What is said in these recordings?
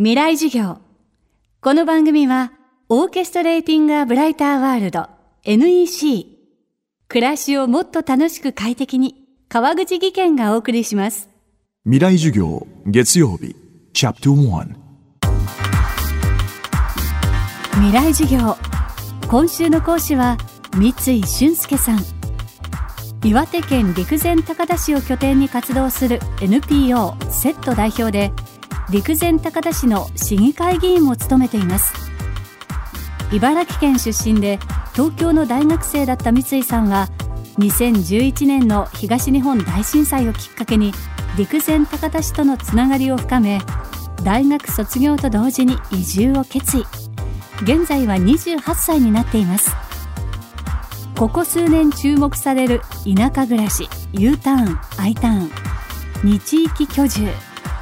未来授業。この番組は、オーケストレーティング・ア・ブライター・ワールド NEC。暮らしをもっと楽しく快適に、川口義賢がお送りします。未来授業月曜日チャプター未来授業。今週の講師は、三井俊介さん。岩手県陸前高田市を拠点に活動する NPO セット代表で、陸前高田市の市議会議員も務めています。茨城県出身で東京の大学生だった三井さんは2011年の東日本大震災をきっかけに陸前高田市とのつながりを深め大学卒業と同時に移住を決意。現在は28歳になっています。ここ数年注目される田舎暮らし U ターン I ターン2地域居住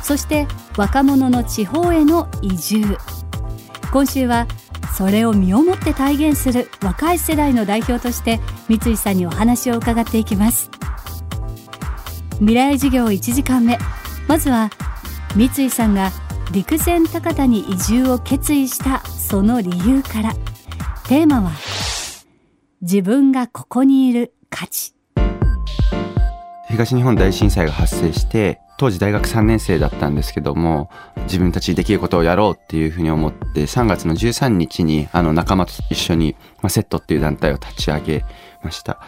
そして若者の地方への移住。今週はそれを身をもって体現する若い世代の代表として三井さんにお話を伺っていきます。未来授業1時間目。まずは三井さんが陸前高田に移住を決意したその理由から。テーマは自分がここにいる価値。東日本大震災が発生して当時大学3年生だったんですけども自分たちできることをやろうっていうふうに思って3月の13日にあの仲間と一緒に、まあ、セットっていう団体を立ち上げました。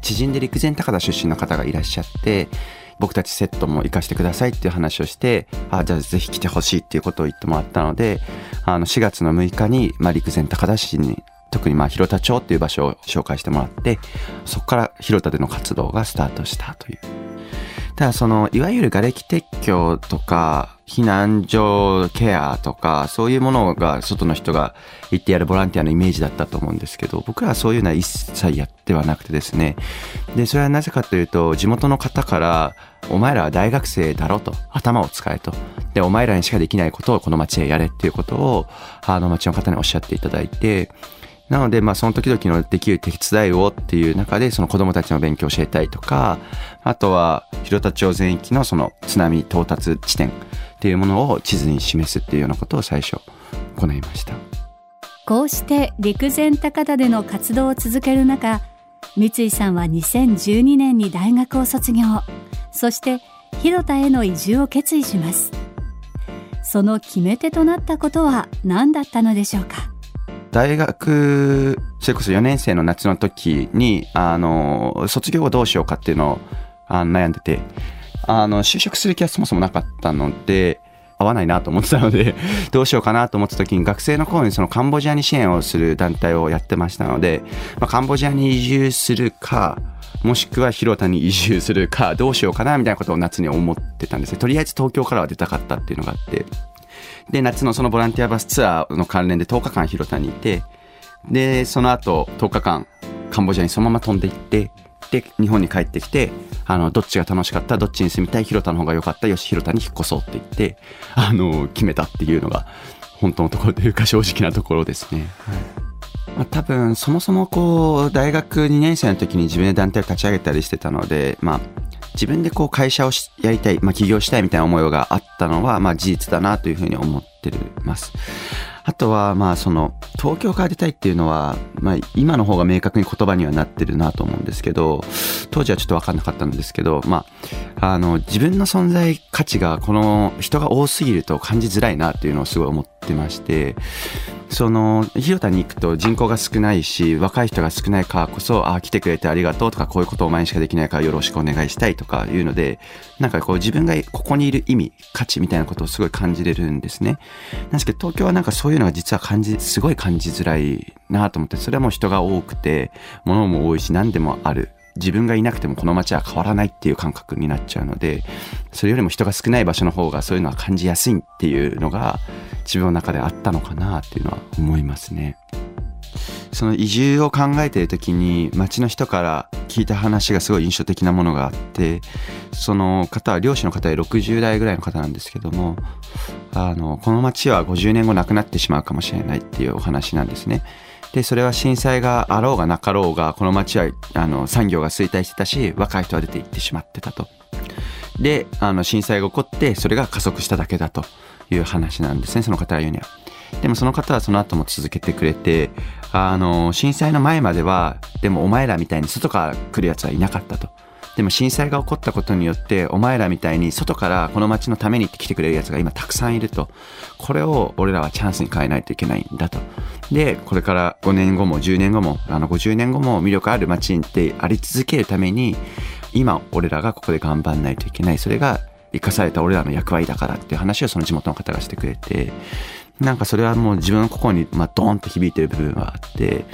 知人で陸前高田出身の方がいらっしゃって僕たちセットも行かしてくださいっていう話をしてあじゃあぜひ来てほしいっていうことを言ってもらったのであの4月の6日に、まあ、陸前高田市に特にまあ広田町っていう場所を紹介してもらってそこから広田での活動がスタートしたというただそのいわゆる瓦礫撤去とか避難所ケアとかそういうものが外の人が行ってやるボランティアのイメージだったと思うんですけど僕らはそういうのは一切やってはなくてですね。でそれはなぜかというと地元の方からお前らは大学生だろと頭を使えと。でお前らにしかできないことをこの町へやれっていうことをあの町の方におっしゃっていただいてなので、まあ、その時々のできる手伝いをっていう中で、その子供たちの勉強を教えたいとか、あとは、広田町全域のその津波到達地点っていうものを地図に示すっていうようなことを最初行いました。こうして陸前高田での活動を続ける中、三井さんは2012年に大学を卒業、そして広田への移住を決意します。その決め手となったことは何だったのでしょうか？大学、それこそ4年生の夏の時に、あの、卒業後どうしようかっていうのをあの悩んでて、あの、就職する気はそもそもなかったので、合わないなと思ってたので、どうしようかなと思った時に学生の頃にそのカンボジアに支援をする団体をやってましたので、まあ、カンボジアに移住するか、もしくは広田に移住するか、どうしようかなみたいなことを夏に思ってたんですね。とりあえず東京からは出たかったっていうのがあって。で、夏のそのボランティアバスツアーの関連で10日間広田にいて、で、その後10日間カンボジアにそのまま飛んでいって、で、日本に帰ってきて、あの、どっちが楽しかった、どっちに住みたい、広田の方が良かった、よし、広田に引っ越そうって言って、あの、決めたっていうのが、本当のところというか正直なところですね。はいまあ、多分そもそもこう大学2年生の時に自分で団体を立ち上げたりしてたので、まあ、自分でこう会社をやりたい、まあ、起業したいみたいな思いがあったのは、まあ、事実だなというふうに思ってます。あとは、まあ、その、東京から出たいっていうのは、まあ、今の方が明確に言葉にはなってるなと思うんですけど、当時はちょっとわかんなかったんですけど、まあ、あの、自分の存在価値が、この人が多すぎると感じづらいなっていうのをすごい思ってまして、その、広田に行くと人口が少ないし、若い人が少ないからこそ、あ、来てくれてありがとうとか、こういうことをお前にしかできないからよろしくお願いしたいとかいうので、なんかこう自分がここにいる意味、価値みたいなことをすごい感じれるんですね。なんですけど、東京はなんかそういうのが実は感じ、すごい感じづらいなと思って、それはもう人が多くて、物も多いし、何でもある。自分がいなくてもこの街は変わらないっていう感覚になっちゃうので、それよりも人が少ない場所の方がそういうのは感じやすいっていうのが自分の中であったのかなっていうのは思いますね。その移住を考えている時に町の人から聞いた話がすごい印象的なものがあってその方は漁師の方で60代ぐらいの方なんですけどもあのこの町は50年後なくなってしまうかもしれないっていうお話なんですね。でそれは震災があろうがなかろうがこの町はあの産業が衰退してたし若い人は出て行ってしまってたと。であの震災が起こってそれが加速しただけだという話なんですね、その方が言うには。でもその方はその後も続けてくれて、あの、震災の前までは、でもお前らみたいに外から来る奴はいなかったと。でも震災が起こったことによってお前らみたいに外からこの街のためにって来てくれるやつが今たくさんいるとこれを俺らはチャンスに変えないといけないんだとでこれから5年後も10年後もあの50年後も魅力ある街であり続けるために今俺らがここで頑張んないといけないそれが生かされた俺らの役割だからっていう話をその地元の方がしてくれてなんかそれはもう自分の心にまあドーンと響いてる部分はあって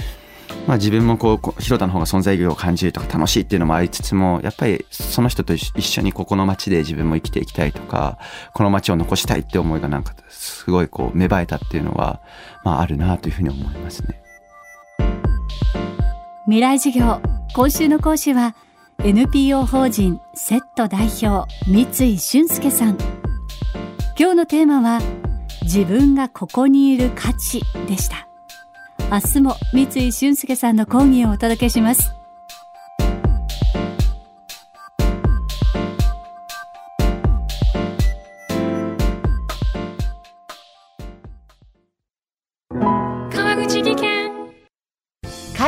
まあ、自分もこう広田の方が存在意義を感じるとか楽しいっていうのもありつつもやっぱりその人と一緒にここの街で自分も生きていきたいとかこの街を残したいって思いがなんかすごいこう芽生えたっていうのは、まあ、あるなというふうに思いますね。未来授業今週の講師は NPO 法人セット代表三井俊介さん。今日のテーマは自分がここにいる価値でした。明日も三井俊介さんの講義をお届けします。